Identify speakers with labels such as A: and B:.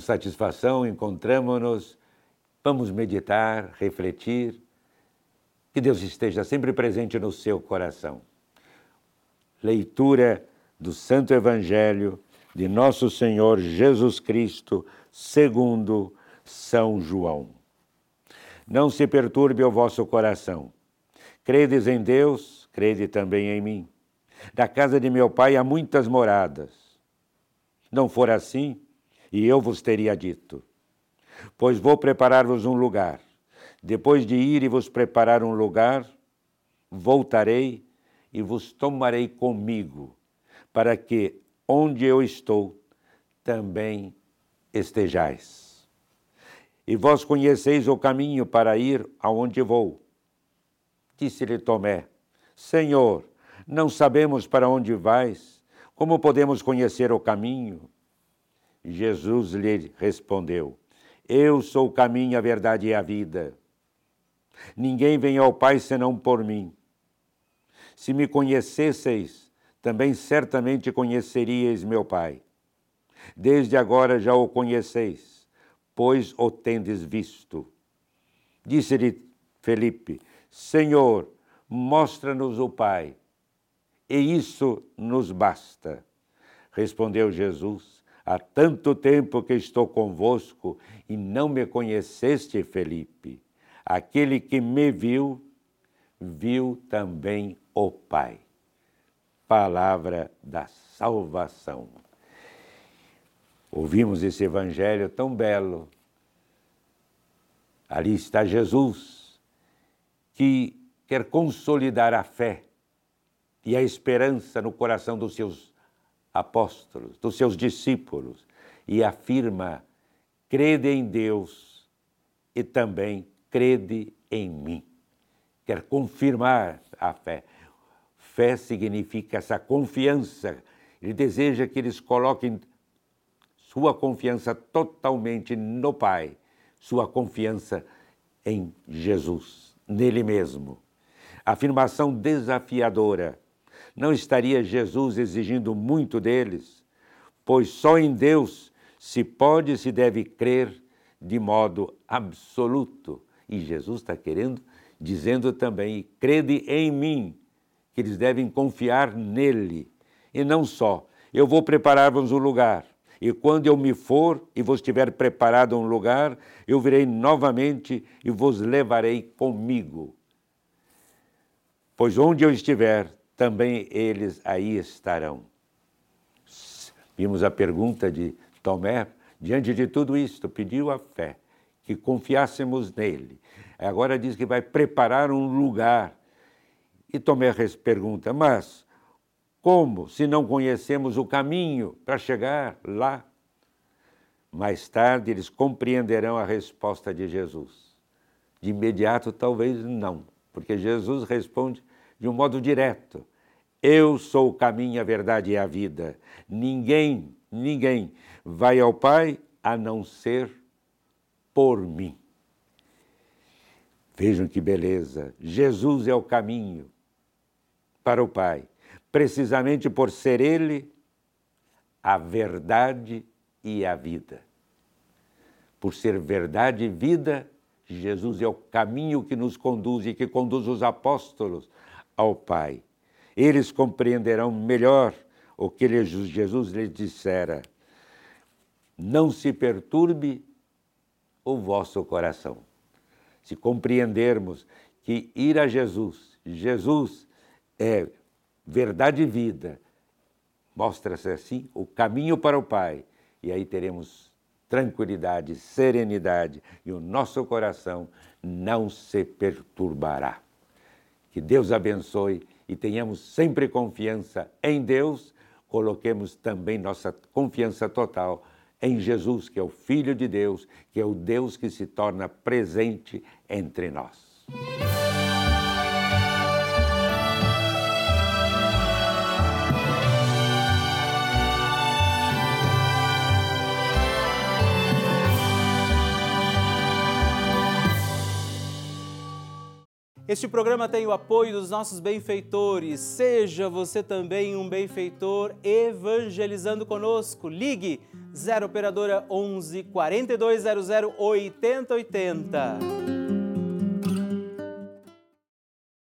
A: satisfação encontramos-nos, vamos meditar, refletir. Que Deus esteja sempre presente no seu coração. Leitura do Santo Evangelho de Nosso Senhor Jesus Cristo, segundo São João. Não se perturbe o vosso coração. Credes em Deus, crede também em mim. Da casa de meu pai há muitas moradas. Não for assim, e eu vos teria dito: Pois vou preparar-vos um lugar. Depois de ir e vos preparar um lugar, voltarei e vos tomarei comigo, para que onde eu estou, também estejais. E vós conheceis o caminho para ir aonde vou. Disse-lhe Tomé: Senhor, não sabemos para onde vais, como podemos conhecer o caminho? Jesus lhe respondeu: Eu sou o caminho, a verdade e a vida. Ninguém vem ao Pai senão por mim. Se me conhecesseis, também certamente conheceríeis meu Pai. Desde agora já o conheceis, pois o tendes visto. Disse-lhe Felipe: Senhor, mostra-nos o Pai, e isso nos basta. Respondeu Jesus: Há tanto tempo que estou convosco e não me conheceste, Felipe. Aquele que me viu, viu também o Pai. Palavra da salvação. Ouvimos esse evangelho tão belo. Ali está Jesus, que quer consolidar a fé e a esperança no coração dos seus apóstolos, dos seus discípulos, e afirma: crede em Deus e também crede em mim. Quer confirmar a fé. Fé significa essa confiança. Ele deseja que eles coloquem sua confiança totalmente no Pai, sua confiança em Jesus, nele mesmo. Afirmação desafiadora não estaria Jesus exigindo muito deles? Pois só em Deus se pode e se deve crer de modo absoluto. E Jesus está querendo, dizendo também: crede em mim, que eles devem confiar nele. E não só, eu vou preparar-vos um lugar. E quando eu me for e vos tiver preparado um lugar, eu virei novamente e vos levarei comigo. Pois onde eu estiver, também eles aí estarão. Vimos a pergunta de Tomé, diante de tudo isto, pediu a fé, que confiássemos nele. Agora diz que vai preparar um lugar. E Tomé pergunta, mas como se não conhecemos o caminho para chegar lá? Mais tarde eles compreenderão a resposta de Jesus. De imediato, talvez não, porque Jesus responde de um modo direto. Eu sou o caminho, a verdade e a vida. Ninguém, ninguém vai ao Pai a não ser por mim. Vejam que beleza. Jesus é o caminho para o Pai, precisamente por ser Ele a verdade e a vida. Por ser verdade e vida, Jesus é o caminho que nos conduz e que conduz os apóstolos ao Pai. Eles compreenderão melhor o que Jesus lhes dissera. Não se perturbe o vosso coração. Se compreendermos que ir a Jesus, Jesus é verdade e vida, mostra-se assim o caminho para o Pai, e aí teremos tranquilidade, serenidade, e o nosso coração não se perturbará. Que Deus abençoe e tenhamos sempre confiança em Deus, coloquemos também nossa confiança total em Jesus, que é o Filho de Deus, que é o Deus que se torna presente entre nós.
B: Este programa tem o apoio dos nossos benfeitores. Seja você também um benfeitor evangelizando conosco. Ligue 0 operadora 11 4200 8080.